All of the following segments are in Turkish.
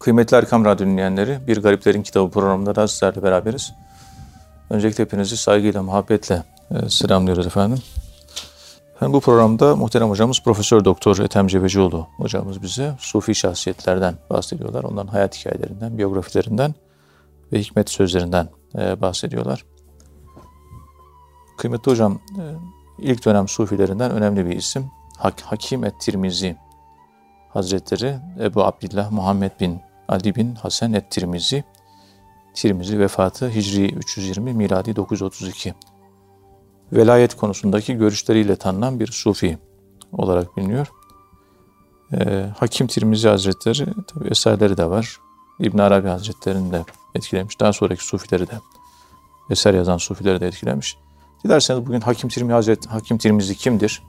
Kıymetli Erkam Radyo dinleyenleri, Bir Gariplerin Kitabı programında da sizlerle beraberiz. Öncelikle hepinizi saygıyla, muhabbetle e, selamlıyoruz efendim. Efendim bu programda muhterem hocamız Profesör Doktor Ethem Cebecioğlu hocamız bize Sufi şahsiyetlerden bahsediyorlar. Onların hayat hikayelerinden, biyografilerinden ve hikmet sözlerinden e, bahsediyorlar. Kıymetli hocam, e, ilk dönem Sufilerinden önemli bir isim. Hak Hakim et-Tirmizi Hazretleri Ebu Abdillah Muhammed bin Ali bin Hasan et-Tirmizi Tirmizi vefatı Hicri 320 miladi 932. Velayet konusundaki görüşleriyle tanınan bir sufi olarak biliniyor. Ee, Hakim Tirmizi Hazretleri tabi eserleri de var. İbn Arabi Hazretleri'ni de etkilemiş. Daha sonraki sufileri de eser yazan sufileri de etkilemiş. Dilerseniz bugün Hakim Tirmizi Hazret Hakim Tirmizi kimdir?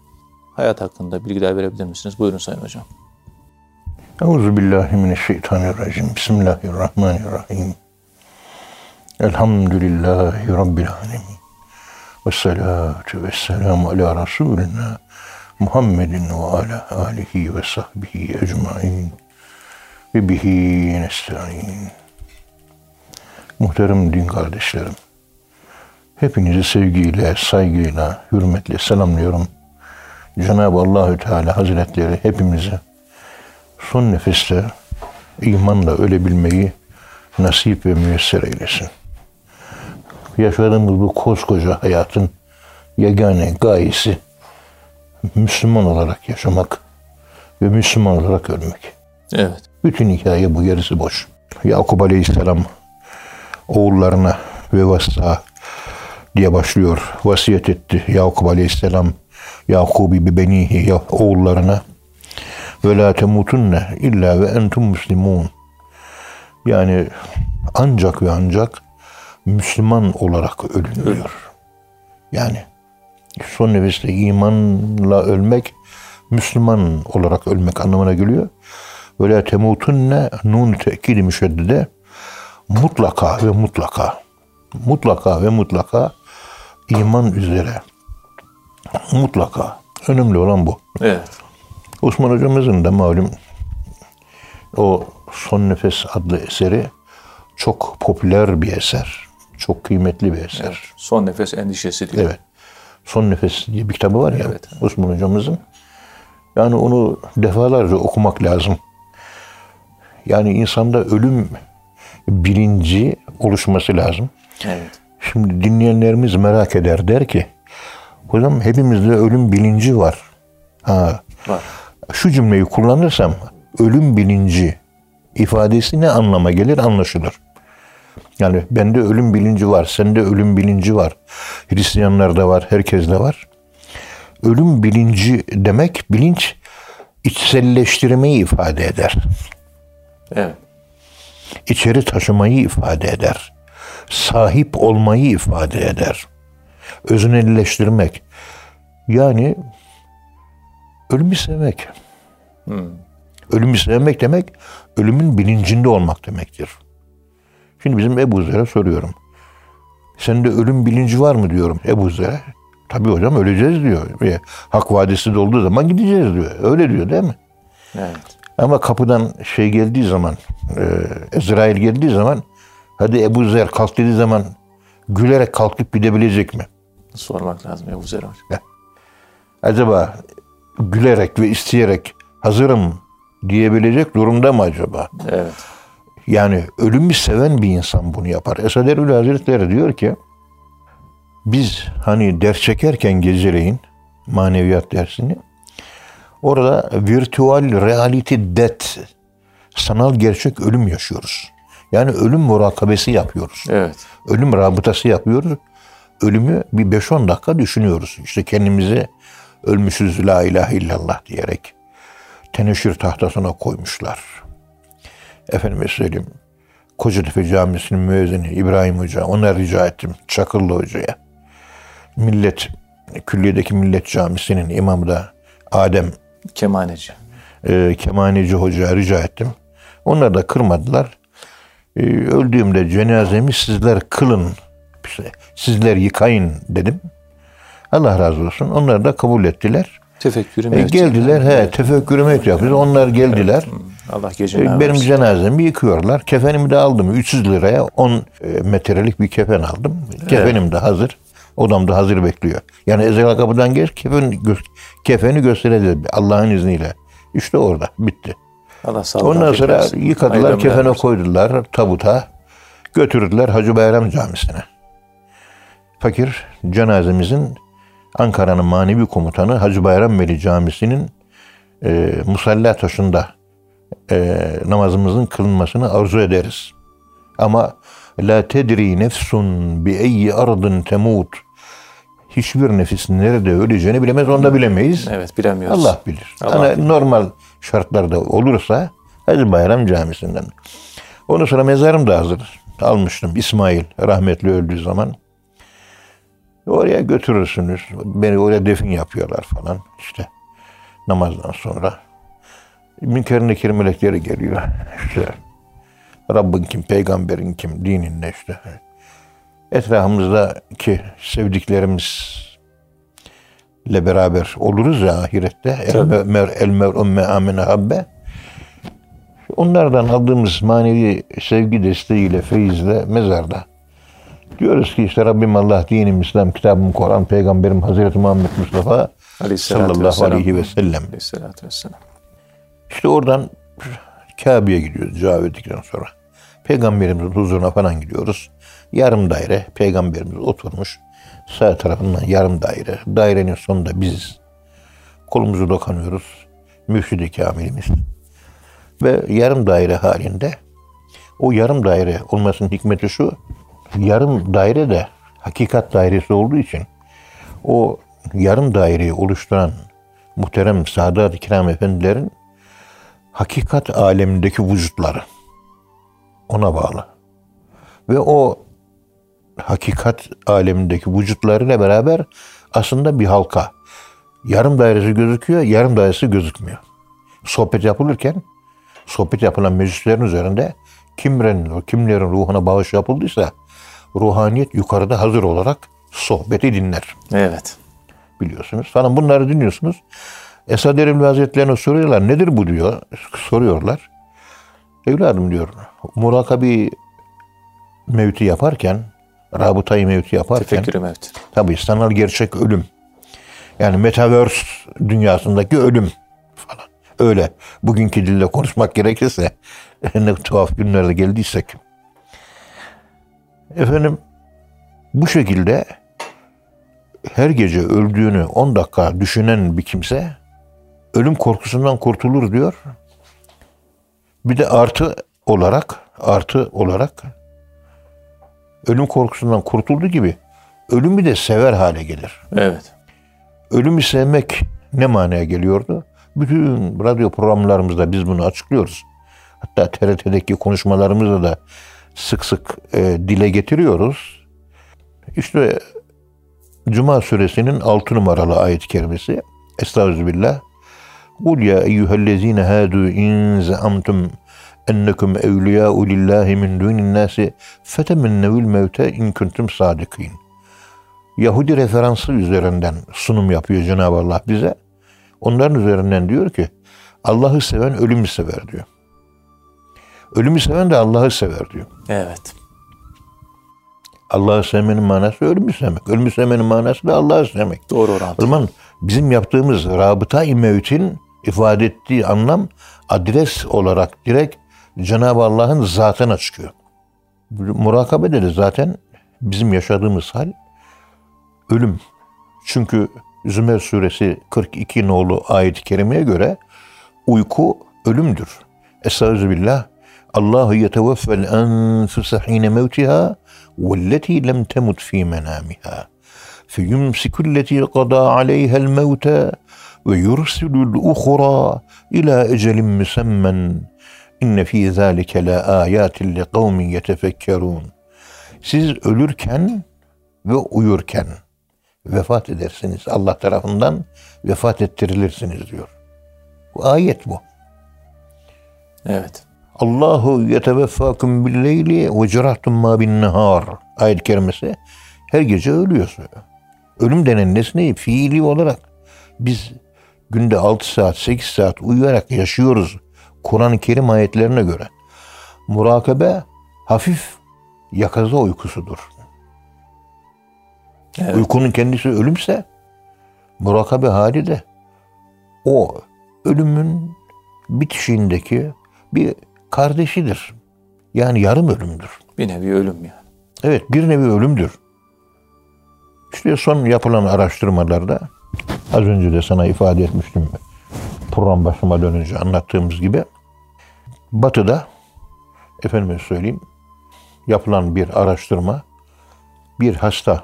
Hayat hakkında bilgiler verebilir misiniz? Buyurun Sayın Hocam. Euzu billahi mineşşeytanirracim. Bismillahirrahmanirrahim. Elhamdülillahi rabbil alamin. Ve salatu ve selamu ala Resulina Muhammedin ve ala alihi ve sahbihi ecmain. Ve bihi nesta'in. Muhterem din kardeşlerim. Hepinizi sevgiyle, saygıyla, hürmetle selamlıyorum. Cenab-ı Allahü Teala Hazretleri hepimize son nefeste imanla ölebilmeyi nasip ve müyesser eylesin. Yaşadığımız bu koskoca hayatın yegane gayesi Müslüman olarak yaşamak ve Müslüman olarak ölmek. Evet. Bütün hikaye bu, gerisi boş. Yakup Aleyhisselam oğullarına ve vasa diye başlıyor. Vasiyet etti Yakup Aleyhisselam Yakubi bi benihi oğullarına ve la temutunne illa ve entum muslimun. Yani ancak ve ancak Müslüman olarak ölünüyor. Yani son nefeste imanla ölmek Müslüman olarak ölmek anlamına geliyor. Ve la temutunne nun tekidi müşeddide mutlaka ve mutlaka mutlaka ve mutlaka iman üzere mutlaka önemli olan bu. Evet. Osman hocamızın da malum o Son Nefes adlı eseri çok popüler bir eser. Çok kıymetli bir eser. Evet. Son nefes endişesi diyor. Evet. Son Nefes diye bir kitabı var ya Evet. Osman hocamızın. Yani onu defalarca okumak lazım. Yani insanda ölüm bilinci oluşması lazım. Evet. Şimdi dinleyenlerimiz merak eder der ki hocam hepimizde ölüm bilinci var. Ha, Var. Şu cümleyi kullanırsam ölüm bilinci ifadesi ne anlama gelir anlaşılır. Yani bende ölüm bilinci var, sende ölüm bilinci var. Hristiyanlarda var, herkeste var. Ölüm bilinci demek bilinç içselleştirmeyi ifade eder. Evet. İçeri taşımayı ifade eder. Sahip olmayı ifade eder. Öznelleştirmek. Yani ölümü sevmek. Ölümü sevmek demek ölümün bilincinde olmak demektir. Şimdi bizim Ebu Zer'e soruyorum. Sende ölüm bilinci var mı diyorum Ebu Zer'e. Tabii hocam öleceğiz diyor. E, Hak vadesi dolduğu zaman gideceğiz diyor. Öyle diyor değil mi? Evet. Ama kapıdan şey geldiği zaman, e, Ezrail geldiği zaman, hadi Ebu Zer kalk dediği zaman gülerek kalkıp gidebilecek mi? Sormak lazım Ebu Zer. Acaba gülerek ve isteyerek hazırım diyebilecek durumda mı acaba? Evet. Yani ölümü seven bir insan bunu yapar. Esad Erbil Hazretleri diyor ki biz hani ders çekerken geceleyin maneviyat dersini orada virtual reality death sanal gerçek ölüm yaşıyoruz. Yani ölüm murakabesi yapıyoruz. Evet. Ölüm rabıtası yapıyoruz. Ölümü bir 5-10 dakika düşünüyoruz. İşte kendimizi ölmüşüz la ilahe illallah diyerek teneşir tahtasına koymuşlar. Efendime söyleyeyim. Kocatepe Camisi'nin müezzini İbrahim Hoca. Ona rica ettim. Çakırlı Hoca'ya. Millet, külliyedeki Millet Camisi'nin imamı da Adem Kemaneci. e, Kemaneci Hoca'ya rica ettim. Onlar da kırmadılar. E, öldüğümde cenazemi sizler kılın, sizler yıkayın dedim. Allah razı olsun. Onlar da kabul ettiler. Tefekkürü E, geldiler, he, tefekkürü mevcut yapıyoruz. Onlar geldiler. Allah gecinden E, Benim cenazemi yıkıyorlar. Kefenimi de aldım. 300 liraya 10 e, metrelik bir kefen aldım. Kefenim de hazır. Odam da hazır bekliyor. Yani ezel kapıdan geç kefen, kefeni göstereceğiz Allah'ın izniyle. İşte orada bitti. Allah sağlık Ondan sonra versin. yıkadılar, ömürler kefene versin. koydular tabuta. Götürdüler Hacı Bayram Camisi'ne. Fakir cenazemizin Ankara'nın manevi komutanı Hacı Bayram Veli Camisi'nin e, musalla taşında e, namazımızın kılınmasını arzu ederiz. Ama la tedri nefsun bi eyyi ardın temut. Hiçbir nefis nerede öleceğini bilemez, onu da bilemeyiz. Evet bilemiyoruz. Allah bilir. Allah Hani normal şartlarda olursa Hacı Bayram Camisi'nden. Ondan sonra mezarım da hazır. Almıştım İsmail rahmetli öldüğü zaman. Oraya götürürsünüz. Beni oraya defin yapıyorlar falan işte. Namazdan sonra. Münker nekir melekleri geliyor. İşte Rabbin kim, peygamberin kim, dinin ne işte. Etrafımızdaki sevdiklerimizle beraber oluruz ya ahirette. El mer el mer'un me amene habbe. Onlardan aldığımız manevi sevgi desteğiyle, feyizle mezarda diyoruz ki işte Rabbim Allah, dinim İslam, kitabım Kur'an, peygamberim Hazreti Muhammed Mustafa Aleyhisselatü sallallahu vesselam. aleyhi ve sellem. Aleyhisselatü vesselam. İşte oradan Kabe'ye gidiyoruz cevap verdikten sonra. Peygamberimizin huzuruna falan gidiyoruz. Yarım daire peygamberimiz oturmuş. Sağ tarafından yarım daire. Dairenin sonunda biziz. Kolumuzu dokanıyoruz. Mürşid-i Kamilimiz. Ve yarım daire halinde o yarım daire olmasının hikmeti şu. Yarım daire de hakikat dairesi olduğu için o yarım daireyi oluşturan muhterem Sadat-ı Kiram Efendilerin hakikat alemindeki vücutları ona bağlı. Ve o hakikat alemindeki vücutlarıyla beraber aslında bir halka. Yarım dairesi gözüküyor, yarım dairesi gözükmüyor. Sohbet yapılırken sohbet yapılan meclislerin üzerinde kimlerin, kimlerin ruhuna bağış yapıldıysa ruhaniyet yukarıda hazır olarak sohbeti dinler Evet. biliyorsunuz falan bunları dinliyorsunuz. Esad Erbil Hazretlerine soruyorlar nedir bu diyor. Soruyorlar. Evladım diyor murakabi mevti yaparken rabıtayı mevti yaparken Tefekkürü mevt. tabii sanal gerçek ölüm. Yani metaverse dünyasındaki ölüm falan. Öyle. Bugünkü dille konuşmak gerekirse ne tuhaf günlerde geldiysek. Efendim bu şekilde her gece öldüğünü 10 dakika düşünen bir kimse ölüm korkusundan kurtulur diyor. Bir de artı olarak artı olarak ölüm korkusundan kurtulduğu gibi ölümü de sever hale gelir. Evet. Ölümü sevmek ne manaya geliyordu? Bütün radyo programlarımızda biz bunu açıklıyoruz. Hatta TRT'deki konuşmalarımızda da sık sık e, dile getiriyoruz. İşte Cuma suresinin 6 numaralı ayet-i kerimesi. Estağfirullah. Kul ya eyyühellezine hâdû in zeamtum ennekum evliyâ'u lillahi min dûnin nâsi fetemennevül mevte in kuntum sadikin. Yahudi referansı üzerinden sunum yapıyor Cenab-ı Allah bize. Onların üzerinden diyor ki Allah'ı seven ölümü sever diyor. Ölümü seven de Allah'ı sever diyor. Evet. Allah'ı sevmenin manası ölümü sevmek. Ölümü sevmenin manası da Allah'ı sevmek. Doğru O orantı. zaman bizim yaptığımız rabıta-i mevtin ifade ettiği anlam adres olarak direkt Cenab-ı Allah'ın zatına çıkıyor. Murakabede de zaten bizim yaşadığımız hal ölüm. Çünkü Zümer suresi 42 nolu ayet-i kerimeye göre uyku ölümdür. Estağfirullah. Allahu yeteveffel enfuse hine mevtiha velleti lem temut fi menamiha. فيمسك التي قضى عليها الموت ويرسل الأخرى إلى أجل مسمى إن في ذلك لآيات لقوم يتفكرون Siz ölürken ve uyurken vefat edersiniz. Allah tarafından vefat ettirilirsiniz diyor. Bu ayet bu. Evet. Allahu yeteveffakum bil leyli ve cerahtum ma bin nehar. Ayet kerimesi. Her gece ölüyorsun. Ölüm denen nesneyi fiili olarak biz günde 6 saat 8 saat uyuyarak yaşıyoruz. Kur'an-ı Kerim ayetlerine göre murakabe hafif yakaza uykusudur. Evet. Uykunun kendisi ölümse murakabe hali de o ölümün bitişiğindeki bir kardeşidir. Yani yarım ölümdür. Bir nevi ölüm yani. Evet bir nevi ölümdür. İşte son yapılan araştırmalarda az önce de sana ifade etmiştim program başıma dönünce anlattığımız gibi batıda efendime söyleyeyim yapılan bir araştırma bir hasta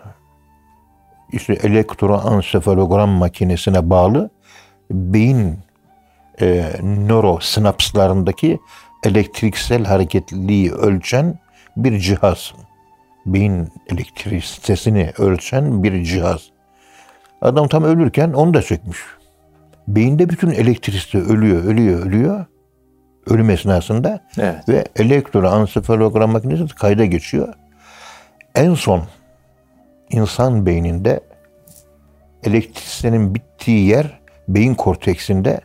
işte elektroansefalogram makinesine bağlı beyin e, nörosinapslarındaki elektriksel hareketliliği ölçen bir cihaz. Beyin elektrisitesini ölçen bir cihaz. Adam tam ölürken onu da çekmiş. Beyinde bütün elektrisite ölüyor, ölüyor, ölüyor. Ölüm esnasında Evet. ve elektroansefalogram makinesi kayda geçiyor. En son insan beyninde elektrisitenin bittiği yer beyin korteksinde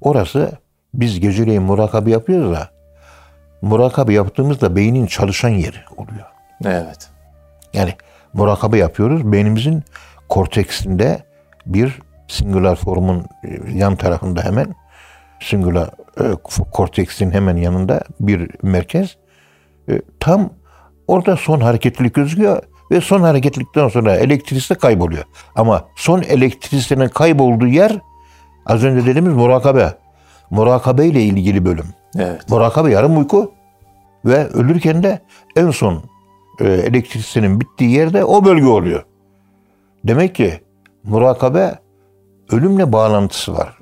orası biz geceleyin murakabe yapıyoruz da murakabe yaptığımızda beynin çalışan yeri oluyor. Evet. Yani murakabe yapıyoruz. Beynimizin korteksinde bir singular formun e, yan tarafında hemen singular e, korteksin hemen yanında bir merkez. E, tam orada son hareketlilik gözüküyor ve son hareketlilikten sonra elektrisite kayboluyor. Ama son elektrisitenin kaybolduğu yer az önce dediğimiz murakabe. Murakabe ile ilgili bölüm. Evet. Murakabe yarım uyku ve ölürken de en son e, elektrisitenin bittiği yerde o bölge oluyor. Demek ki murakabe ölümle bağlantısı var.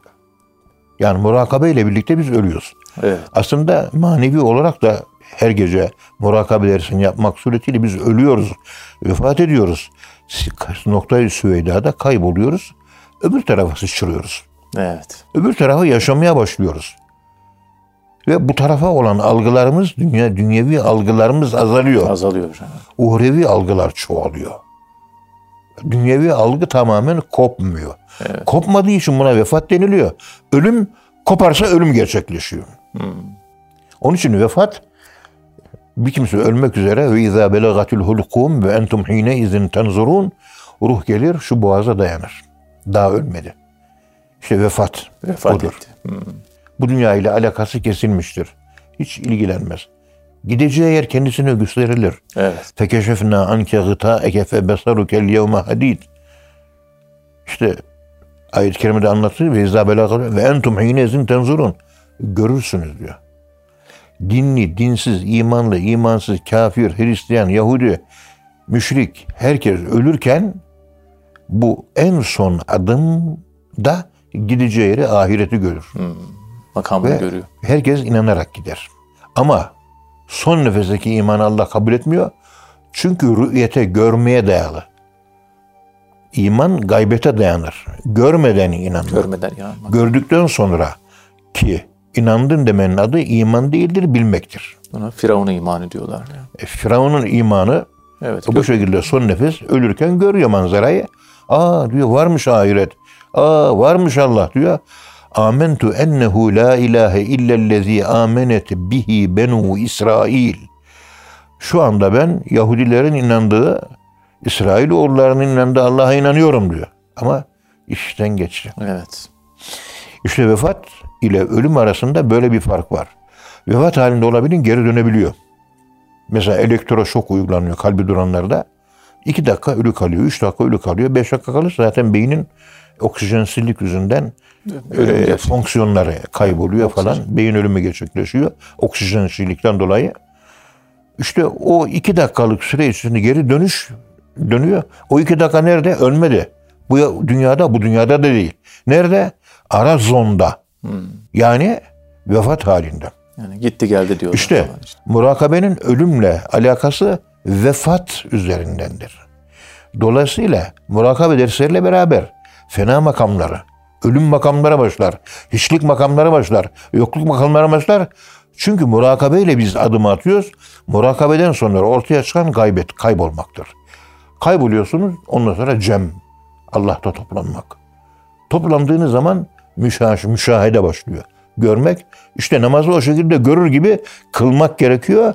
Yani murakabe ile birlikte biz ölüyoruz. Evet. Aslında manevi olarak da her gece murakabe dersini yapmak suretiyle biz ölüyoruz, vefat ediyoruz. Noktayı Süveyda'da kayboluyoruz. Öbür tarafa sıçrıyoruz. Evet. Öbür tarafa yaşamaya başlıyoruz. Ve bu tarafa olan algılarımız, dünya dünyevi algılarımız azalıyor. Azalıyor. Uhrevi algılar çoğalıyor. Dünyevi algı tamamen kopmuyor. Kopmadığı için buna vefat deniliyor. Ölüm koparsa ölüm gerçekleşiyor. Onun için vefat bir kimse ölmek üzere ve izâ belagatil hulkum ve entum hine izin tenzurun ruh gelir şu boğaza dayanır. Daha ölmedi. İşte vefat. Vefat odur. etti. Hmm. Bu dünya ile alakası kesilmiştir. Hiç ilgilenmez. Gideceği yer kendisine gösterilir. Evet. Fekeşefna anke gıtaeke fe besarukel yevme hadid. İşte ayet-i kerimede anlatıyor ve izâ ve entum hînezin tenzurun. Görürsünüz diyor. Dinli, dinsiz, imanlı, imansız, kafir, Hristiyan, Yahudi, müşrik herkes ölürken bu en son adımda gideceği yeri ahireti görür. Makamını Ve görüyor. herkes inanarak gider. Ama son nefesteki imanı Allah kabul etmiyor. Çünkü rü'yete, görmeye dayalı. İman gaybete dayanır. Görmeden inanır. Görmeden inanmak. Gördükten sonra ki inandın demenin adı iman değildir, bilmektir. Buna Firavun'a iman ediyorlar. ya. E, Firavun'un imanı Evet. bu şekilde son nefes ölürken görüyor manzarayı. Aa diyor varmış ahiret. Aa varmış Allah diyor. Amentu ennehu la ilahe illellezi amenet bihi benu İsrail. Şu anda ben Yahudilerin inandığı, İsrail oğullarının inandığı Allah'a inanıyorum diyor. Ama işten geçti. Evet. İşte vefat ile ölüm arasında böyle bir fark var. Vefat halinde olabilin geri dönebiliyor. Mesela elektroşok uygulanıyor kalbi duranlarda. 2 dakika ölü kalıyor, 3 dakika ölü kalıyor, 5 dakika kalırsa zaten beynin oksijensizlik yüzünden e, fonksiyonları kayboluyor Oksijen. falan. Beyin ölümü gerçekleşiyor. Oksijensizlikten dolayı. İşte o 2 dakikalık süre içinde geri dönüş dönüyor. O 2 dakika nerede? Ölmedi. Bu ya- dünyada, bu dünyada da değil. Nerede? Ara zonda. Yani vefat halinde. Yani gitti geldi diyorlar. İşte işte. murakabenin ölümle alakası vefat üzerindendir. Dolayısıyla murakabe dersleriyle beraber fena makamları, ölüm makamları başlar, hiçlik makamları başlar, yokluk makamları başlar. Çünkü murakabeyle biz adım atıyoruz. Murakabeden sonra ortaya çıkan gaybet, kaybolmaktır. Kayboluyorsunuz ondan sonra cem, Allah'ta toplanmak. Toplandığınız zaman müşah- müşahede başlıyor. görmek. İşte namazı o şekilde görür gibi kılmak gerekiyor.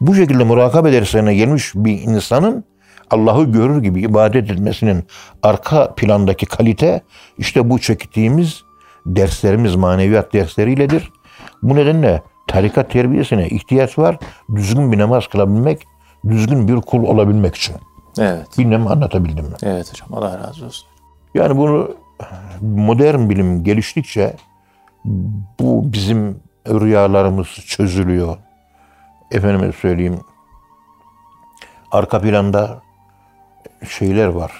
Bu şekilde murakabe derslerine gelmiş bir insanın Allah'ı görür gibi ibadet etmesinin arka plandaki kalite işte bu çektiğimiz derslerimiz maneviyat dersleriyledir. Bu nedenle tarikat terbiyesine ihtiyaç var. Düzgün bir namaz kılabilmek, düzgün bir kul olabilmek için. Evet. Bilmem anlatabildim mi? Evet hocam. Allah razı olsun. Yani bunu modern bilim geliştikçe bu bizim rüyalarımız çözülüyor. Efendime söyleyeyim arka planda şeyler var.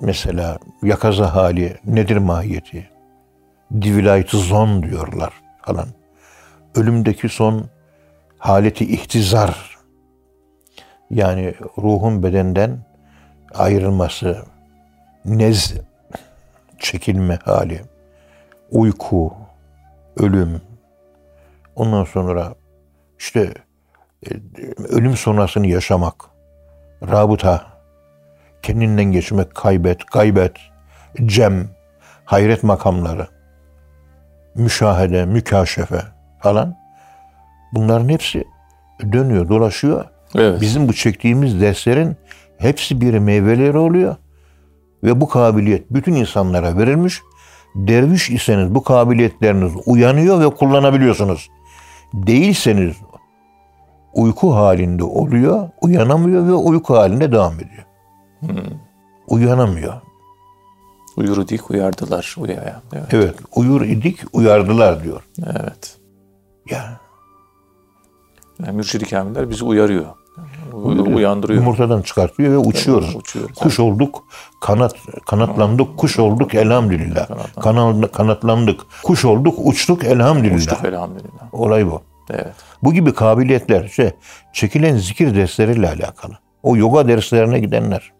Mesela yakaza hali nedir mahiyeti? Divilayet zon diyorlar falan. Ölümdeki son haleti ihtizar. Yani ruhun bedenden ayrılması, nez çekilme hali, uyku, ölüm, ondan sonra işte e, ölüm sonrasını yaşamak, rabıta, kendinden geçmek, kaybet, kaybet, cem, hayret makamları, müşahede, mükaşefe falan. Bunların hepsi dönüyor, dolaşıyor. Evet. Bizim bu çektiğimiz derslerin hepsi bir meyveleri oluyor. Ve bu kabiliyet bütün insanlara verilmiş. Derviş iseniz bu kabiliyetleriniz uyanıyor ve kullanabiliyorsunuz. Değilseniz uyku halinde oluyor, uyanamıyor ve uyku halinde devam ediyor. Uyanamıyor. Uyur dik uyardılar uyaya. Evet. Evet, uyur idik, uyardılar diyor. evet. Ya Yani mürşid-i kamiller bizi uyarıyor. Uyandırıyor. yumurtadan çıkartıyor ve uçuyoruz. uçuyoruz. Kuş olduk, kanat kanatlandık, kuş olduk elhamdülillah. Kanal, kanatlandık, kuş olduk, uçtuk elhamdülillah. Uçtuk elhamdülillah. Olay bu. Evet. Bu gibi kabiliyetler şey, çekilen zikir dersleriyle alakalı. O yoga derslerine gidenler.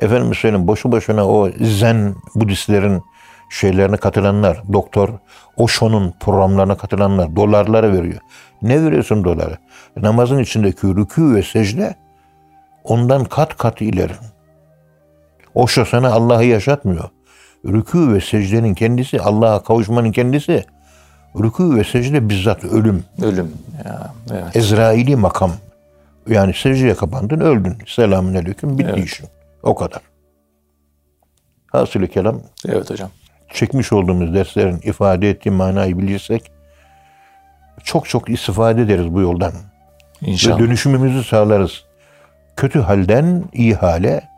Efendim söyleyeyim boşu boşuna o zen Budistlerin şeylerine katılanlar, doktor Osho'nun programlarına katılanlar dolarları veriyor. Ne veriyorsun doları? Namazın içindeki rükû ve secde ondan kat kat ileri. Osho sana Allah'ı yaşatmıyor. Rükû ve secdenin kendisi, Allah'a kavuşmanın kendisi. Rükû ve secde bizzat ölüm. Ölüm. Ya, evet. Ezraili makam. Yani secdeye kapandın öldün. Selamun aleyküm bitti Evet. işin. O kadar. Hasılı kelam Evet hocam. çekmiş olduğumuz derslerin ifade ettiği manayı bilirsek çok çok istifade ederiz bu yoldan. Ve İnşallah. dönüşümümüzü sağlarız. Kötü halden iyi hale,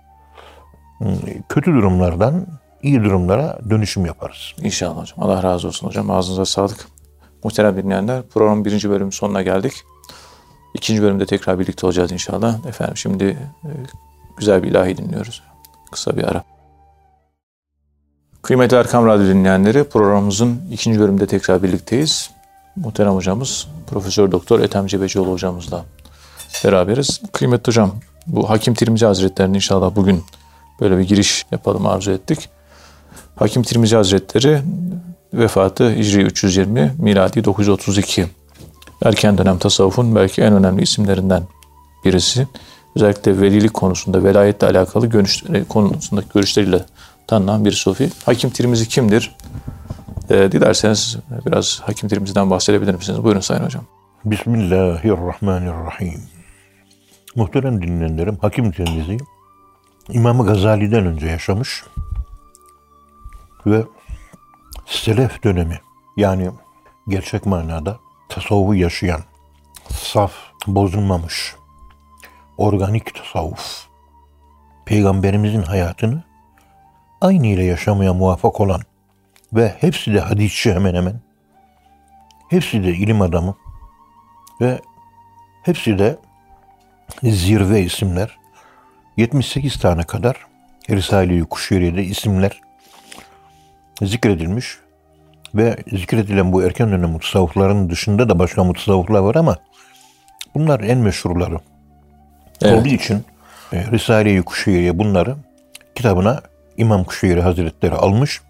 kötü durumlardan iyi durumlara dönüşüm yaparız. İnşallah hocam. Allah razı olsun hocam. Ağzınıza sağlık. Muhterem dinleyenler programın birinci bölümün sonuna geldik. İkinci bölümde tekrar birlikte olacağız inşallah. Efendim şimdi e, güzel bir ilahi dinliyoruz. Kısa bir ara. Kıymetli Erkam Radyo dinleyenleri programımızın ikinci bölümünde tekrar birlikteyiz. Muhterem hocamız Profesör Doktor Ethem Cebecioğlu hocamızla beraberiz. Kıymetli hocam bu Hakim Tirmizi Hazretleri'nin inşallah bugün böyle bir giriş yapalım arzu ettik. Hakim Tirmizi Hazretleri vefatı Hicri 320, miladi 932. Erken dönem tasavvufun belki en önemli isimlerinden birisi. Özellikle velilik konusunda, velayetle alakalı görüş, konusundaki görüşleriyle tanınan bir sufi. Hakim Tirmizi kimdir? Ee, dilerseniz biraz Hakim Tirmizi'den bahsedebilir misiniz? Buyurun Sayın Hocam. Bismillahirrahmanirrahim. Muhterem dinleyenlerim, Hakim Tirmizi İmam Gazali'den önce yaşamış ve Selef dönemi yani gerçek manada tasavvufu yaşayan, saf, bozulmamış, organik tasavvuf, Peygamberimizin hayatını aynı ile yaşamaya muvaffak olan ve hepsi de hadisçi hemen hemen, hepsi de ilim adamı ve hepsi de zirve isimler. 78 tane kadar Risale-i Kuşeyri'de isimler zikredilmiş ve zikredilen bu erken dönem mutasavvıfların dışında da başka mutasavvıflar var ama bunlar en meşhurları Evet. olduğu için e, Risale-i Kuşeyri'ye bunları kitabına İmam Kuşeyri Hazretleri almış.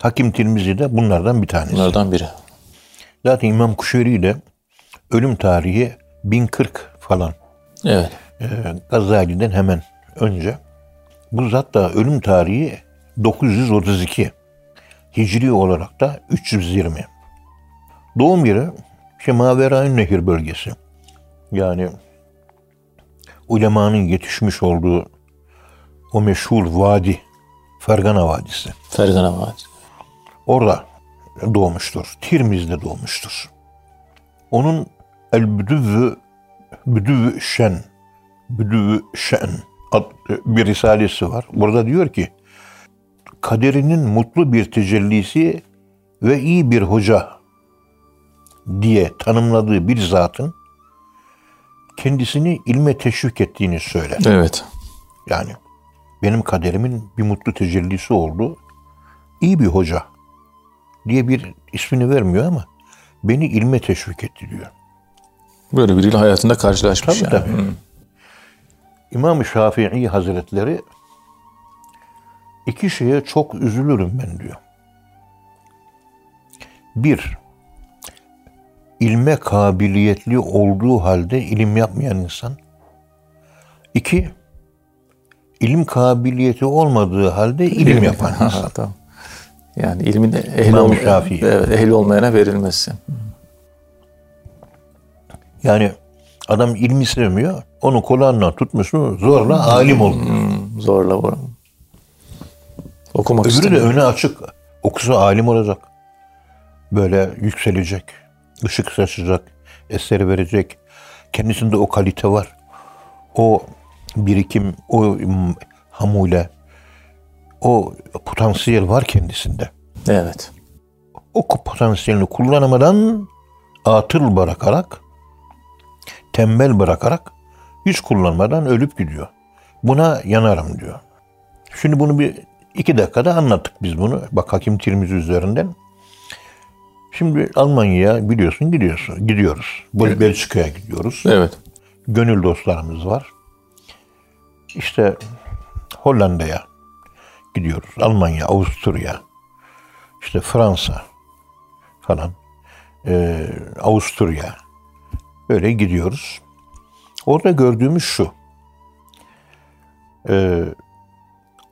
Hakim Tirmizi de bunlardan bir tanesi. Bunlardan biri. Zaten İmam Kuşeyri de ölüm tarihi 1040 falan. Evet. e, Gazali'den hemen önce. Bu zat da ölüm tarihi 932. Hicri olarak da 320. Doğum yeri işte Maveraün Nehir bölgesi. Yani ulemanın yetişmiş olduğu o meşhur vadi, Fergana Vadisi. Fergana Vadisi. Orada doğmuştur. Tirmiz'de doğmuştur. Onun El Büdüvü Büdüvü Şen Büdüvü Şen bir risalesi var. Burada diyor ki kaderinin mutlu bir tecellisi ve iyi bir hoca diye tanımladığı bir zatın kendisini ilme teşvik ettiğini söyler. Evet. Yani benim kaderimin bir mutlu tecellisi oldu. İyi bir hoca diye bir ismini vermiyor ama beni ilme teşvik etti diyor. Böyle biriyle hayatında karşılaşmış Tabii yani. tabii. İmam-ı Şafii Hazretleri iki şeye çok üzülürüm ben diyor. Bir, ilme kabiliyetli olduğu halde ilim yapmayan insan. İki, ilim kabiliyeti olmadığı halde ilim yapan Ha, insan. tamam. Yani ilmin ehli, ol- evet, ehli olmayana verilmesi. Yani adam ilmi sevmiyor, onu kulağından tutmuşsun zorla alim olmuyor. Hmm, zorla vur. Okumak Öbürü de istemiyor. öne açık. Okusa alim olacak. Böyle yükselecek. Işık saçacak. Eseri verecek. Kendisinde o kalite var. O birikim, o hamule, o potansiyel var kendisinde. Evet. O potansiyelini kullanamadan atıl bırakarak, tembel bırakarak, hiç kullanmadan ölüp gidiyor. Buna yanarım diyor. Şimdi bunu bir iki dakikada anlattık biz bunu. Bak Hakim Tirmizi üzerinden. Şimdi Almanya'ya biliyorsun gidiyorsun. Gidiyoruz. Bel- Belçika'ya gidiyoruz. Evet. Gönül dostlarımız var. İşte Hollanda'ya gidiyoruz. Almanya, Avusturya, işte Fransa falan, Ee, Avusturya. Böyle gidiyoruz. Orada gördüğümüz şu. Ee,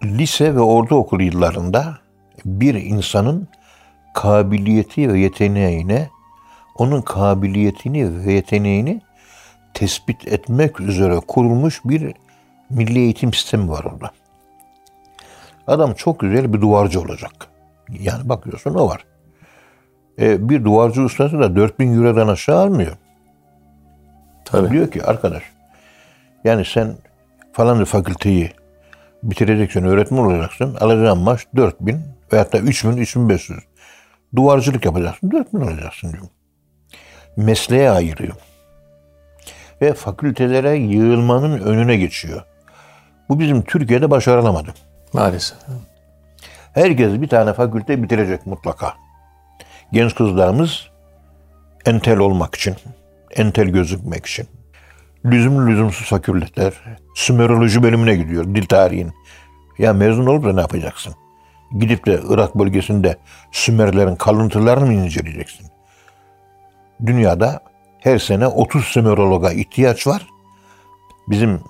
lise ve ortaokul yıllarında bir insanın kabiliyeti ve yeteneğine, onun kabiliyetini ve yeteneğini tespit etmek üzere kurulmuş bir milli eğitim sistemi var orada. Adam çok güzel bir duvarcı olacak. Yani bakıyorsun o var. E, bir duvarcı ustası da 4000 Euro'dan aşağı almıyor. Tabii. Diyor ki arkadaş yani sen falan fakülteyi bitireceksin, öğretmen olacaksın. Alacağın maaş 4000 veyahut da 3000, 3500. Duvarcılık yapacaksın, 4000 alacaksın diyor. Mesleğe ayırıyor. Ve fakültelere yığılmanın önüne geçiyor. Bu bizim Türkiye'de başarılamadı. Maalesef. Herkes bir tane fakülte bitirecek mutlaka. Genç kızlarımız entel olmak için, entel gözükmek için. Lüzumlu lüzumsuz fakülteler, Sümeroloji bölümüne gidiyor, dil tarihin. Ya mezun olup da ne yapacaksın? Gidip de Irak bölgesinde Sümerlerin kalıntılarını mı inceleyeceksin? Dünyada her sene 30 Sümerologa ihtiyaç var. Bizim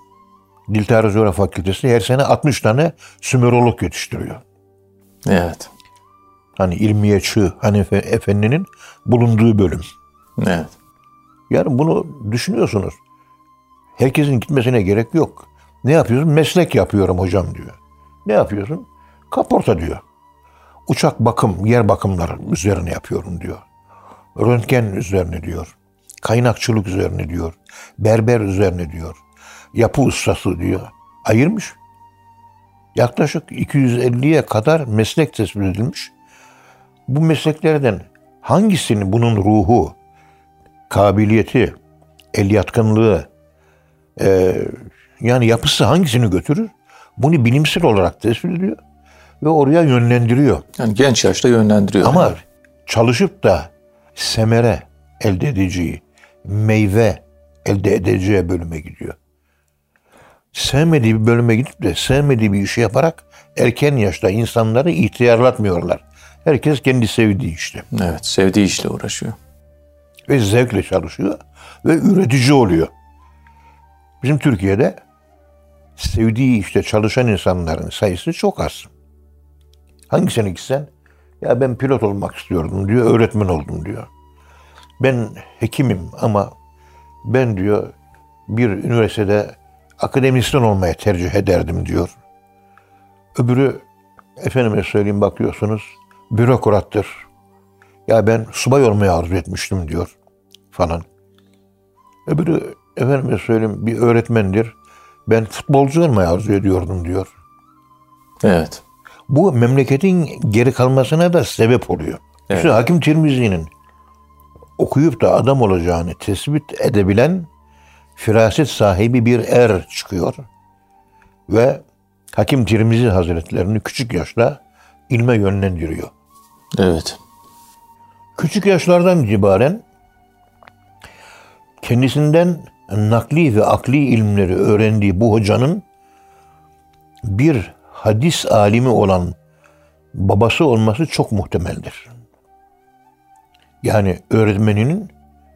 Dil Tarihi Coğrafya Fakültesi her sene 60 tane Sümerolog yetiştiriyor. Evet. Hani ilmiye çığ Hanefi Efendi'nin bulunduğu bölüm. Evet. Yani bunu düşünüyorsunuz. Herkesin gitmesine gerek yok. Ne yapıyorsun? Meslek yapıyorum hocam diyor. Ne yapıyorsun? Kaporta diyor. Uçak bakım, yer bakımları üzerine yapıyorum diyor. Röntgen üzerine diyor. Kaynakçılık üzerine diyor. Berber üzerine diyor. Yapı ustası diyor. Ayırmış. Yaklaşık 250'ye kadar meslek tespit edilmiş. Bu mesleklerden hangisini bunun ruhu, kabiliyeti, el yatkınlığı, e, yani yapısı hangisini götürür? Bunu bilimsel olarak tespit ediyor ve oraya yönlendiriyor. Yani genç yaşta yönlendiriyor. Ama çalışıp da semere elde edeceği, meyve elde edeceği bölüme gidiyor. Sevmediği bir bölüme gidip de sevmediği bir işi yaparak erken yaşta insanları ihtiyarlatmıyorlar. Herkes kendi sevdiği işte. Evet. Sevdiği işle uğraşıyor. Ve zevkle çalışıyor ve üretici oluyor. Bizim Türkiye'de sevdiği işte çalışan insanların sayısı çok az. Hangisine gitsen ya ben pilot olmak istiyordum diyor, öğretmen oldum diyor. ben hekimim ama ben diyor bir üniversitede akademisyen olmaya tercih ederdim diyor. Öbürü efendime söyleyeyim bakıyorsunuz bürokrattır. Ya ben subay olmayı arzu etmiştim diyor falan. Öbürü efendime söyleyeyim bir öğretmendir. Ben futbolcu olmayı arzu ediyordum diyor. Evet. Bu memleketin geri kalmasına da sebep oluyor. Evet. İşte Hakim Tirmizi'nin okuyup da adam olacağını tespit edebilen firaset sahibi bir er çıkıyor. Ve Hakim Tirmizi Hazretlerini küçük yaşta ilme yönlendiriyor. Evet. Küçük yaşlardan itibaren kendisinden nakli ve akli ilimleri öğrendiği bu hocanın bir hadis alimi olan babası olması çok muhtemeldir. Yani öğretmeninin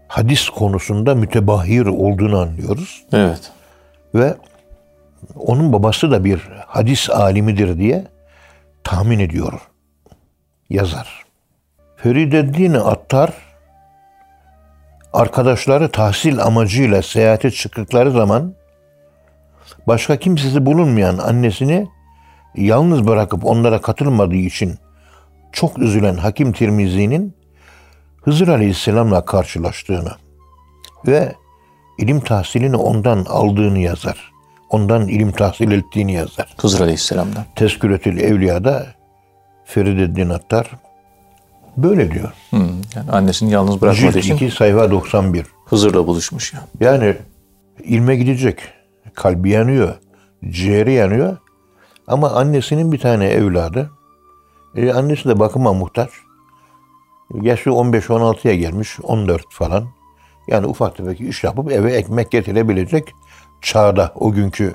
hadis konusunda mütebahir olduğunu anlıyoruz. Evet. Ve onun babası da bir hadis alimidir diye tahmin ediyor yazar. Ferideddin Attar arkadaşları tahsil amacıyla seyahate çıktıkları zaman başka kimsesi bulunmayan annesini yalnız bırakıp onlara katılmadığı için çok üzülen Hakim Tirmizi'nin Hızır Aleyhisselam'la karşılaştığını ve ilim tahsilini ondan aldığını yazar. Ondan ilim tahsil ettiğini yazar. Hızır Aleyhisselam'dan. Tezküretül Evliya'da Ferideddin Attar böyle diyor. Hmm. Yani annesini yalnız bırakmadığı Cilt için 2 sayfa 91. Hızır'la buluşmuş ya. Yani ilme gidecek. Kalbi yanıyor. Ciğeri yanıyor. Ama annesinin bir tane evladı. E, annesi de bakıma muhtaç. Yaşı 15-16'ya gelmiş. 14 falan. Yani ufak tefek iş yapıp eve ekmek getirebilecek çağda o günkü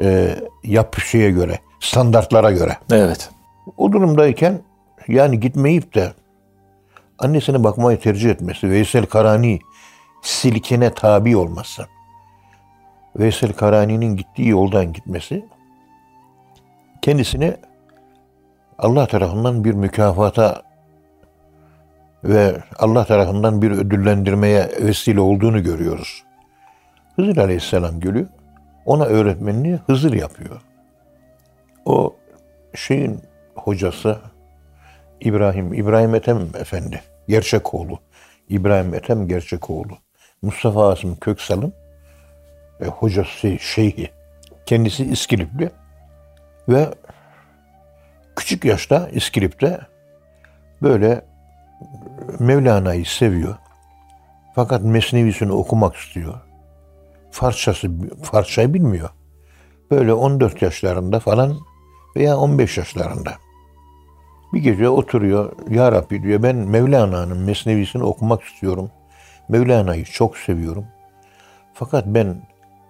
e, yap şeye göre, standartlara göre. Evet. O durumdayken yani gitmeyip de annesine bakmayı tercih etmesi, Veysel Karani silkine tabi olması, Veysel Karani'nin gittiği yoldan gitmesi kendisini Allah tarafından bir mükafata ve Allah tarafından bir ödüllendirmeye vesile olduğunu görüyoruz. Hızır Aleyhisselam gülü ona öğretmenliği Hızır yapıyor. O şeyin hocası İbrahim, İbrahim Ethem Efendi, Gerçekoğlu. İbrahim Ethem Gerçekoğlu. Mustafa Asım Köksal'ın e, hocası, şeyhi. Kendisi İskilipli ve küçük yaşta İskilip'te böyle Mevlana'yı seviyor. Fakat Mesnevisini okumak istiyor. Farsçası, Farsçayı bilmiyor. Böyle 14 yaşlarında falan veya 15 yaşlarında. Bir gece oturuyor. Ya Rabbi diyor ben Mevlana'nın Mesnevisini okumak istiyorum. Mevlana'yı çok seviyorum. Fakat ben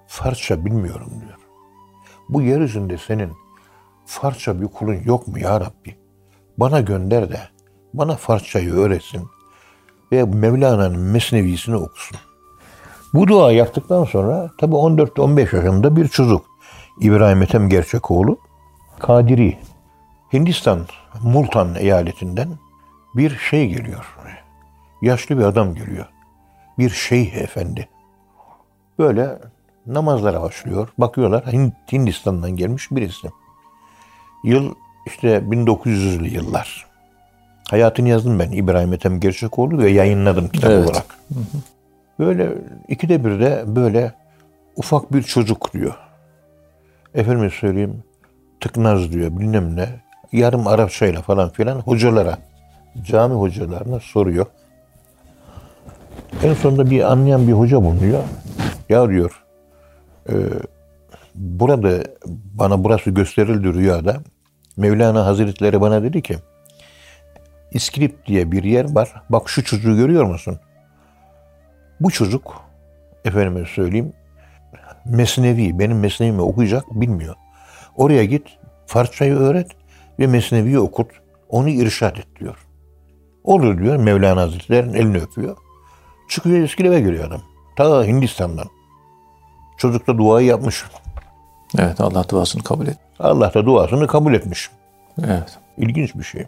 Farsça bilmiyorum diyor. Bu yeryüzünde senin Farsça bir kulun yok mu ya Rabbi? Bana gönder de bana Farsçayı öğretsin ve Mevlana'nın Mesnevisini okusun. Bu dua yaptıktan sonra tabi 14-15 yaşında bir çocuk İbrahim Ethem Gerçekoğlu Kadiri Hindistan Multan eyaletinden bir şey geliyor. Yaşlı bir adam geliyor. Bir şeyh efendi. Böyle namazlara başlıyor. Bakıyorlar Hindistan'dan gelmiş birisi. Yıl işte 1900'lü yıllar. Hayatını yazdım ben İbrahim Ethem Gerçekoğlu ve yayınladım kitap Evet. olarak. Böyle ikide bir de böyle ufak bir çocuk diyor. Efendim söyleyeyim tıknaz diyor bilmem ne. Yarım Arapçayla falan filan hocalara, cami hocalarına soruyor. En sonunda bir anlayan bir hoca bulunuyor. Ya diyor, e, burada bana burası gösterildi rüyada. Mevlana Hazretleri bana dedi ki, İskilip diye bir yer var. Bak şu çocuğu görüyor musun? Bu çocuk, efendime söyleyeyim, Mesnevi, benim Mesnevimi okuyacak bilmiyor. Oraya git, Farsçayı öğret ve Mesnevi'yi okut. Onu irşad et diyor. Olur diyor Mevlana Hazretleri'nin elini öpüyor. Çıkıyor İskilip'e giriyor adam. Ta Hindistan'dan. Çocuk da duayı yapmış. Evet Allah duasını kabul et. Allah da duasını kabul etmiş. Evet. İlginç bir şey.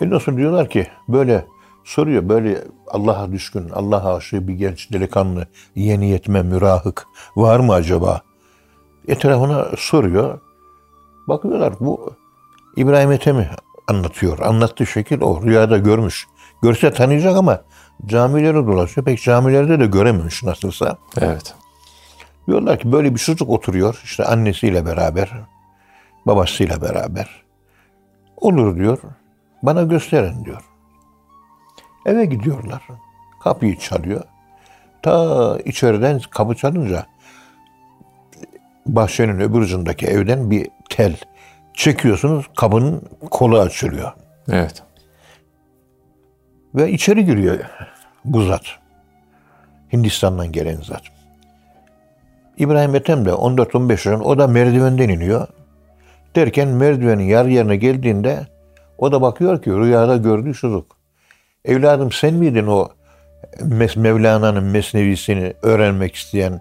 E nasıl diyorlar ki böyle Soruyor böyle Allah'a düşkün, Allah'a aşığı bir genç delikanlı, yeni yetme, mürahık var mı acaba? Etrafına soruyor. Bakıyorlar bu İbrahim Ethem'i anlatıyor. Anlattığı şekil o. Rüyada görmüş. Görse tanıyacak ama camilere dolaşıyor. Pek camilerde de görememiş nasılsa. Evet. Diyorlar ki böyle bir çocuk oturuyor. işte annesiyle beraber, babasıyla beraber. Olur diyor. Bana gösterin diyor. Eve gidiyorlar. Kapıyı çalıyor. Ta içeriden kapı çalınca bahçenin öbür ucundaki evden bir tel çekiyorsunuz kapının kolu açılıyor. Evet. Ve içeri giriyor bu zat. Hindistan'dan gelen zat. İbrahim Ethem de 14-15 yaşında o da merdivenden iniyor. Derken merdivenin yarı yerine geldiğinde o da bakıyor ki rüyada gördüğü çocuk. Evladım sen miydin o Mevlana'nın mesnevisini öğrenmek isteyen,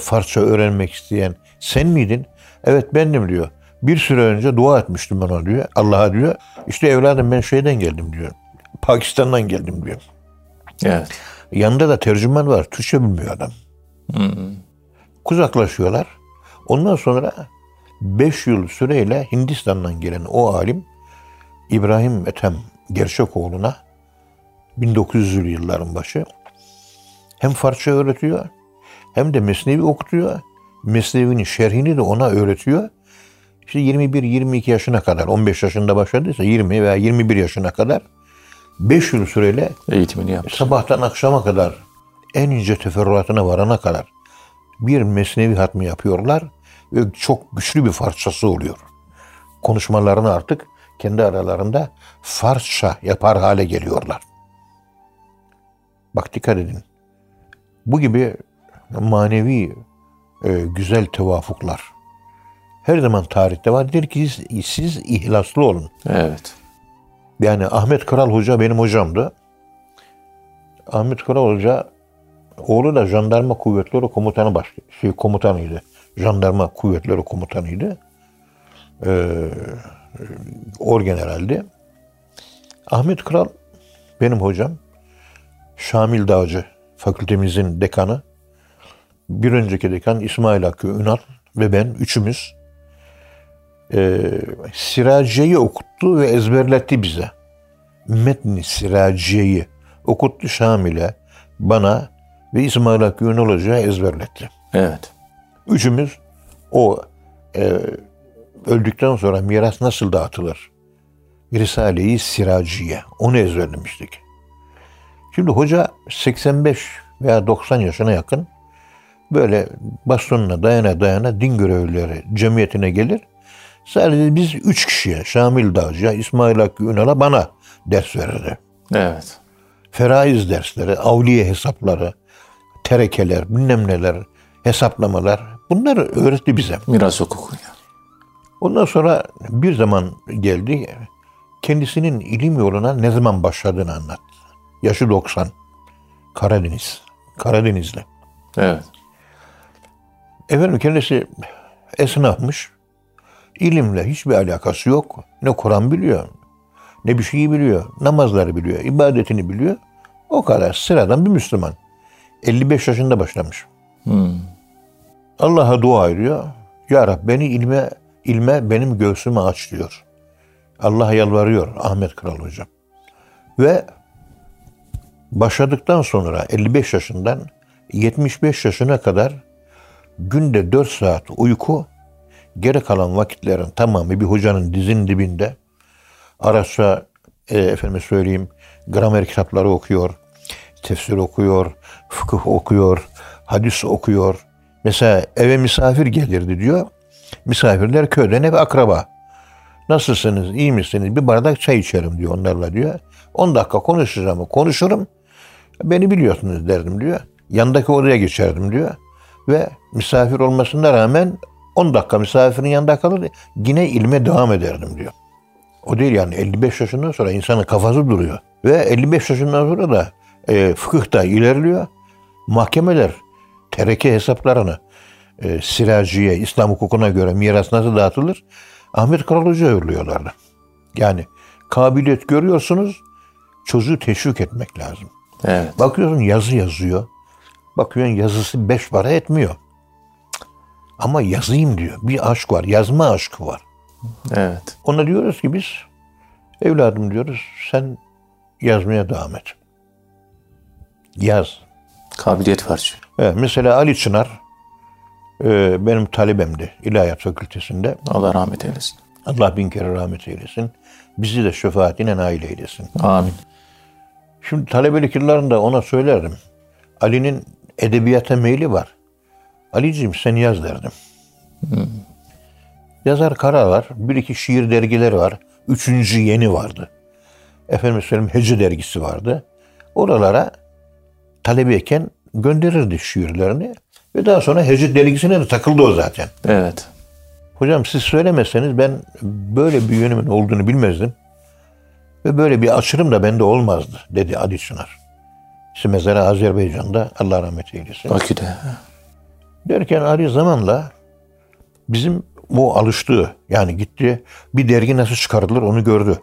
Farsça öğrenmek isteyen sen miydin? Evet bendim diyor. Bir süre önce dua etmiştim ben ona diyor. Allah'a diyor. İşte evladım ben şeyden geldim diyor. Pakistan'dan geldim diyor. Evet. Yanında da tercüman var. Türkçe bilmiyor adam. Hmm. Kuzaklaşıyorlar. Ondan sonra 5 yıl süreyle Hindistan'dan gelen o alim İbrahim Ethem Gerçekoğlu'na 1900'lü yılların başı hem Farsça öğretiyor hem de Mesnevi okutuyor. Mesnevi'nin şerhini de ona öğretiyor. İşte 21-22 yaşına kadar, 15 yaşında başladıysa 20 veya 21 yaşına kadar 5 yıl süreyle Eğitimini yaptı. sabahtan akşama kadar en ince teferruatına varana kadar bir mesnevi hatmi yapıyorlar ve çok güçlü bir Farsçası oluyor. Konuşmalarını artık kendi aralarında Farsça yapar hale geliyorlar. Bak dikkat edin. Bu gibi manevi e, güzel tevafuklar her zaman tarihte vardır ki siz, siz ihlaslı olun. Evet. Yani Ahmet Kral Hoca benim hocamdı. Ahmet Kral Hoca oğlu da jandarma kuvvetleri komutanı baş, şey, komutanıydı. Jandarma kuvvetleri komutanıydı. Ee, orgeneraldi. Ahmet Kral benim hocam. Şamil Dağcı fakültemizin dekanı. Bir önceki dekan İsmail Hakkı Ünal ve ben üçümüz e, Siraciye'yi okuttu ve ezberletti bize. Metni Siraciye'yi okuttu Şamil'e, bana ve İsmail Hakkı Ünal Hoca'ya ezberletti. Evet. Üçümüz o e, öldükten sonra miras nasıl dağıtılır? Risale-i Siraciye. Onu ezberlemiştik. Şimdi hoca 85 veya 90 yaşına yakın böyle bastonuna dayana dayana din görevlileri cemiyetine gelir. Sadece biz üç kişiye, Şamil Dağcı'ya, İsmail Hakkı Ünal'a bana ders verirdi. Evet. Feraiz dersleri, avliye hesapları, terekeler, bilmem neler, hesaplamalar bunlar öğretti bize. Miras hukuku. Ondan sonra bir zaman geldi, kendisinin ilim yoluna ne zaman başladığını anlattı. Yaşı 90. Karadeniz. Karadenizli. Evet. Efendim kendisi esnafmış. İlimle hiçbir alakası yok. Ne Kur'an biliyor, ne bir şeyi biliyor. Namazları biliyor, ibadetini biliyor. O kadar sıradan bir Müslüman. 55 yaşında başlamış. Hmm. Allah'a dua ediyor. Ya Rab beni ilme, ilme benim göğsümü aç diyor. Allah'a yalvarıyor Ahmet Kral Hocam. Ve başladıktan sonra 55 yaşından 75 yaşına kadar günde 4 saat uyku, geri kalan vakitlerin tamamı bir hocanın dizin dibinde. Araçta e, efendim söyleyeyim gramer kitapları okuyor, tefsir okuyor, fıkıh okuyor, hadis okuyor. Mesela eve misafir gelirdi diyor. Misafirler köyden hep akraba. Nasılsınız, iyi misiniz? Bir bardak çay içerim diyor onlarla diyor. 10 dakika konuşacağım, konuşurum. Beni biliyorsunuz derdim diyor. Yandaki odaya geçerdim diyor. Ve misafir olmasına rağmen 10 dakika misafirin yanında kalır yine ilme devam ederdim diyor. O değil yani 55 yaşından sonra insanın kafası duruyor. Ve 55 yaşından sonra da e, fıkıh da ilerliyor. Mahkemeler tereke hesaplarını e, siraciye, İslam hukukuna göre miras nasıl dağıtılır? Ahmet Kral Hoca uğurluyorlardı. Yani kabiliyet görüyorsunuz, çocuğu teşvik etmek lazım. Evet. Bakıyorsun yazı yazıyor. Bakıyorsun yazısı beş para etmiyor. Ama yazayım diyor. Bir aşk var. Yazma aşkı var. Evet. Ona diyoruz ki biz evladım diyoruz sen yazmaya devam et. Yaz. Kabiliyet var. Evet, mesela Ali Çınar e, benim talebemdi İlahiyat Fakültesinde. Allah rahmet eylesin. Allah bin kere rahmet eylesin. Bizi de şefaatine nail eylesin. Amin. Şimdi talebelik yıllarında ona söylerdim. Ali'nin edebiyata meyli var. Ali'ciğim sen yaz derdim. Yazar Kara var. Bir iki şiir dergileri var. Üçüncü yeni vardı. Efendim söyleyeyim Hece dergisi vardı. Oralara talebeyken gönderirdi şiirlerini. Ve daha sonra Hece dergisine de takıldı o zaten. Evet. Hocam siz söylemeseniz ben böyle bir yönümün olduğunu bilmezdim. Ve böyle bir açılım da bende olmazdı dedi Ali Çınar. İşte mezarı Azerbaycan'da Allah rahmet eylesin. Bakü'de. Derken Ali zamanla bizim bu alıştığı yani gitti bir dergi nasıl çıkarılır onu gördü.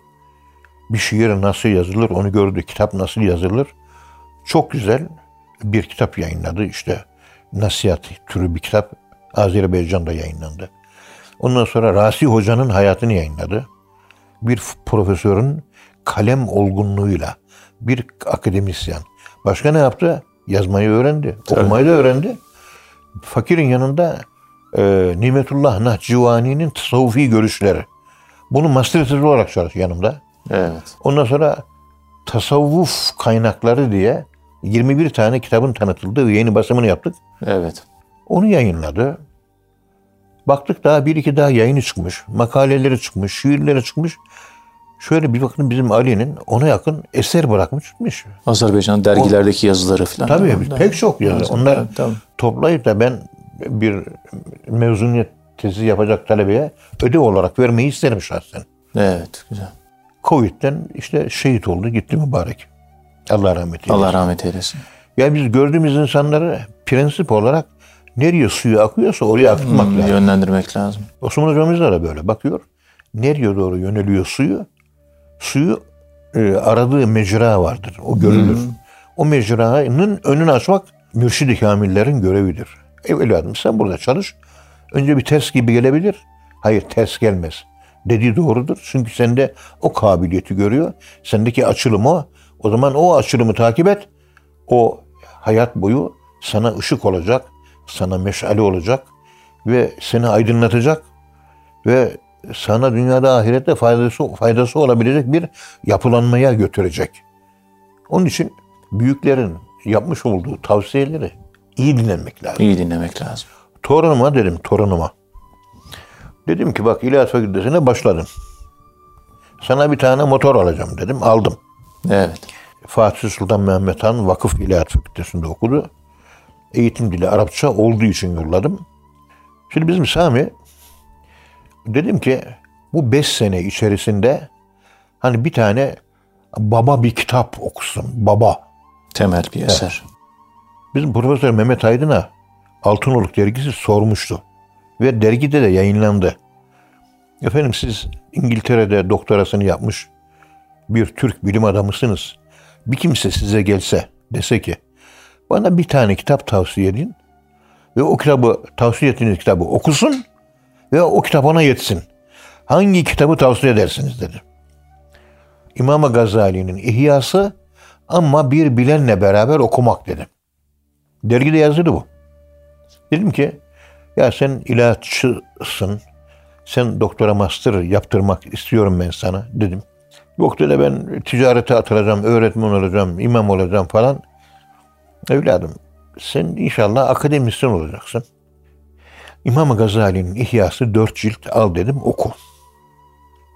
Bir şiir nasıl yazılır onu gördü. Kitap nasıl yazılır. Çok güzel bir kitap yayınladı. İşte nasihat türü bir kitap Azerbaycan'da yayınlandı. Ondan sonra Rasi Hoca'nın hayatını yayınladı. Bir profesörün kalem olgunluğuyla bir akademisyen. Başka ne yaptı? Yazmayı öğrendi. Okumayı da öğrendi. Fakirin yanında e, Nimetullah Nahcivani'nin tasavvufi görüşleri. Bunu master tezi olarak çalıştı yanımda. Evet. Ondan sonra tasavvuf kaynakları diye 21 tane kitabın tanıtıldığı ve yeni basımını yaptık. Evet. Onu yayınladı. Baktık daha bir iki daha yayını çıkmış. Makaleleri çıkmış, şiirleri çıkmış. Şöyle bir bakın bizim Ali'nin ona yakın eser bırakmış gitmiş. Azerbaycan dergilerdeki yazıları falan. Tabii Onlar- pek çok yazı. Evet, Onlar tabii, tabii. toplayıp da ben bir mezuniyet tezi yapacak talebeye ödev olarak vermeyi isterim şahsen. Evet. Güzel. Covid'den işte şehit oldu gitti mübarek. Allah rahmet eylesin. Allah rahmet eylesin. Ya biz gördüğümüz insanları prensip olarak nereye suyu akıyorsa oraya akıtmak lazım. Yönlendirmek lazım. Osman hocamız da böyle bakıyor. Nereye doğru yöneliyor suyu? Suyu e, aradığı mecra vardır. O görülür. O mecranın önünü açmak mürşid-i kamillerin görevidir. Evladım sen burada çalış. Önce bir ters gibi gelebilir. Hayır ters gelmez. Dediği doğrudur. Çünkü sende o kabiliyeti görüyor. Sendeki açılım o. O zaman o açılımı takip et. O hayat boyu sana ışık olacak. Sana meşale olacak. Ve seni aydınlatacak ve sana dünyada ahirette faydası faydası olabilecek bir yapılanmaya götürecek. Onun için büyüklerin yapmış olduğu tavsiyeleri iyi dinlemek lazım. İyi dinlemek lazım. Torunuma dedim, torunuma. Dedim ki bak İlahiyat Fakültesine başladım. Sana bir tane motor alacağım dedim. Aldım. Evet. Fatih Sultan Mehmet Han Vakıf İlahiyat Fakültesinde okudu. Eğitim dili Arapça olduğu için yolladım. Şimdi bizim Sami dedim ki bu beş sene içerisinde hani bir tane baba bir kitap okusun. Baba. Temel bir eser. Bizim Profesör Mehmet Aydın'a Altınoluk dergisi sormuştu. Ve dergide de yayınlandı. Efendim siz İngiltere'de doktorasını yapmış bir Türk bilim adamısınız. Bir kimse size gelse dese ki bana bir tane kitap tavsiye edin ve o kitabı tavsiye ettiğiniz kitabı okusun ve o kitap ona yetsin. Hangi kitabı tavsiye edersiniz dedi. İmam Gazali'nin İhyası ama bir bilenle beraber okumak dedim. Dergide yazılı bu. Dedim ki ya sen ilaççısın. Sen doktora master yaptırmak istiyorum ben sana dedim. Dedi ben ticarete atılacağım, öğretmen olacağım, imam olacağım falan. Evladım sen inşallah akademisyen olacaksın. İmam Gazali'nin İhyası dört cilt al dedim oku.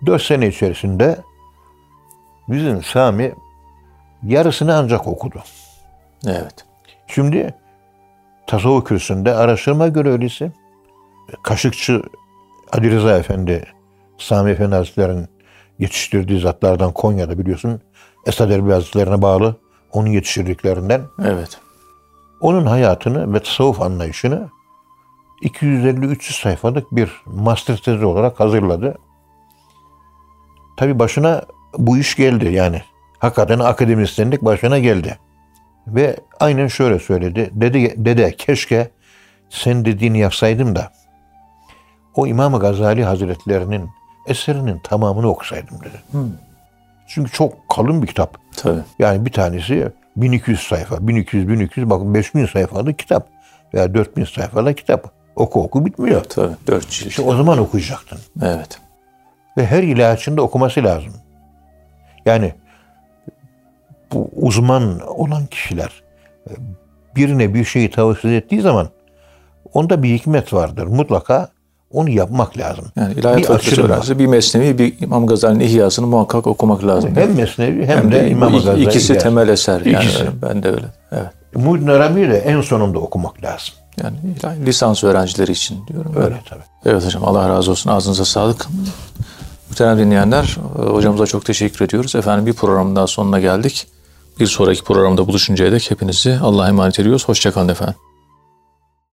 Dört sene içerisinde bizim Sami yarısını ancak okudu. Evet. Şimdi tasavvuf kürsüsünde araştırma görevlisi Kaşıkçı Ali Rıza Efendi Sami Efendi Hazretleri'nin yetiştirdiği zatlardan Konya'da biliyorsun Esad Erbil Hazretlerine bağlı onun yetiştirdiklerinden Evet. onun hayatını ve tasavvuf anlayışını 250-300 sayfalık bir master tezi olarak hazırladı. Tabi başına bu iş geldi yani. Hakikaten akademisyenlik başına geldi. Ve aynen şöyle söyledi. Dede, dede keşke sen dediğini yapsaydım da o İmam Gazali Hazretlerinin eserinin tamamını okusaydım dedi. Çünkü çok kalın bir kitap. Tabii. Yani bir tanesi 1200 sayfa, 1200, 1200, bakın 5000 sayfalık kitap veya 4000 sayfalık kitap. Oku oku bitmiyor. Tabii. Dört cilt. İşte o zaman okuyacaktın. Evet. Ve her ilahiyatçının da okuması lazım. Yani bu uzman olan kişiler birine bir şeyi tavsiye ettiği zaman onda bir hikmet vardır. Mutlaka onu yapmak lazım. Yani ilahiyat öğrencisi bir mesnevi bir İmam Gazali'nin ihyasını muhakkak okumak lazım. Hem Mesnevi hem, Hem de İmam bu Gazali. ikisi temel eser. Yani İkisi. ben de öyle. Evet. Muhyiddin Arabi'yi de en sonunda okumak lazım. Yani ilahi- lisans öğrencileri için diyorum. Öyle tabii. Evet hocam Allah razı olsun. Ağzınıza sağlık. Muhterem dinleyenler hocamıza çok teşekkür ediyoruz. Efendim bir programın daha sonuna geldik. Bir sonraki programda buluşuncaya dek hepinizi Allah'a emanet ediyoruz. Hoşçakalın efendim.